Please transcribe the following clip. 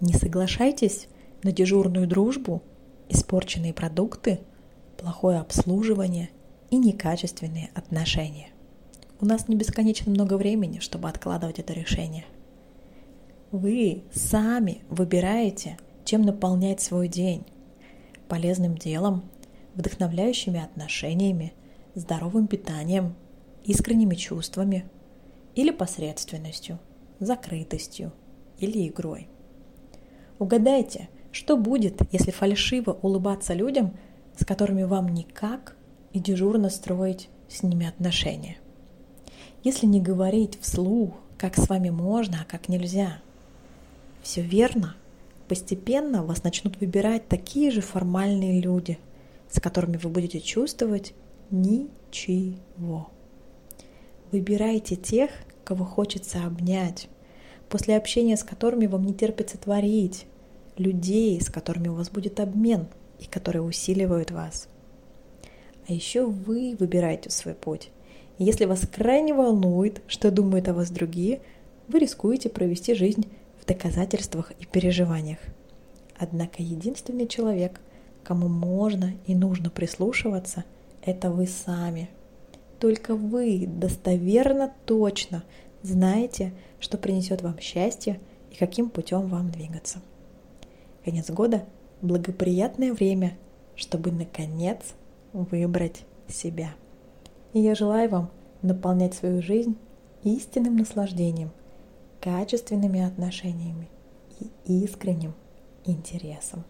Не соглашайтесь на дежурную дружбу, испорченные продукты, плохое обслуживание и некачественные отношения. У нас не бесконечно много времени, чтобы откладывать это решение. Вы сами выбираете, чем наполнять свой день. Полезным делом, вдохновляющими отношениями, здоровым питанием, искренними чувствами или посредственностью, закрытостью или игрой. Угадайте, что будет, если фальшиво улыбаться людям, с которыми вам никак, и дежурно строить с ними отношения. Если не говорить вслух, как с вами можно, а как нельзя. Все верно. Постепенно вас начнут выбирать такие же формальные люди, с которыми вы будете чувствовать ничего. Выбирайте тех, кого хочется обнять, после общения с которыми вам не терпится творить, людей, с которыми у вас будет обмен и которые усиливают вас. А еще вы выбираете свой путь. И если вас крайне волнует, что думают о вас другие, вы рискуете провести жизнь в доказательствах и переживаниях. Однако единственный человек, кому можно и нужно прислушиваться, это вы сами. Только вы достоверно точно знаете, что принесет вам счастье и каким путем вам двигаться. Конец года – благоприятное время, чтобы наконец выбрать себя. И я желаю вам наполнять свою жизнь истинным наслаждением, качественными отношениями и искренним интересом.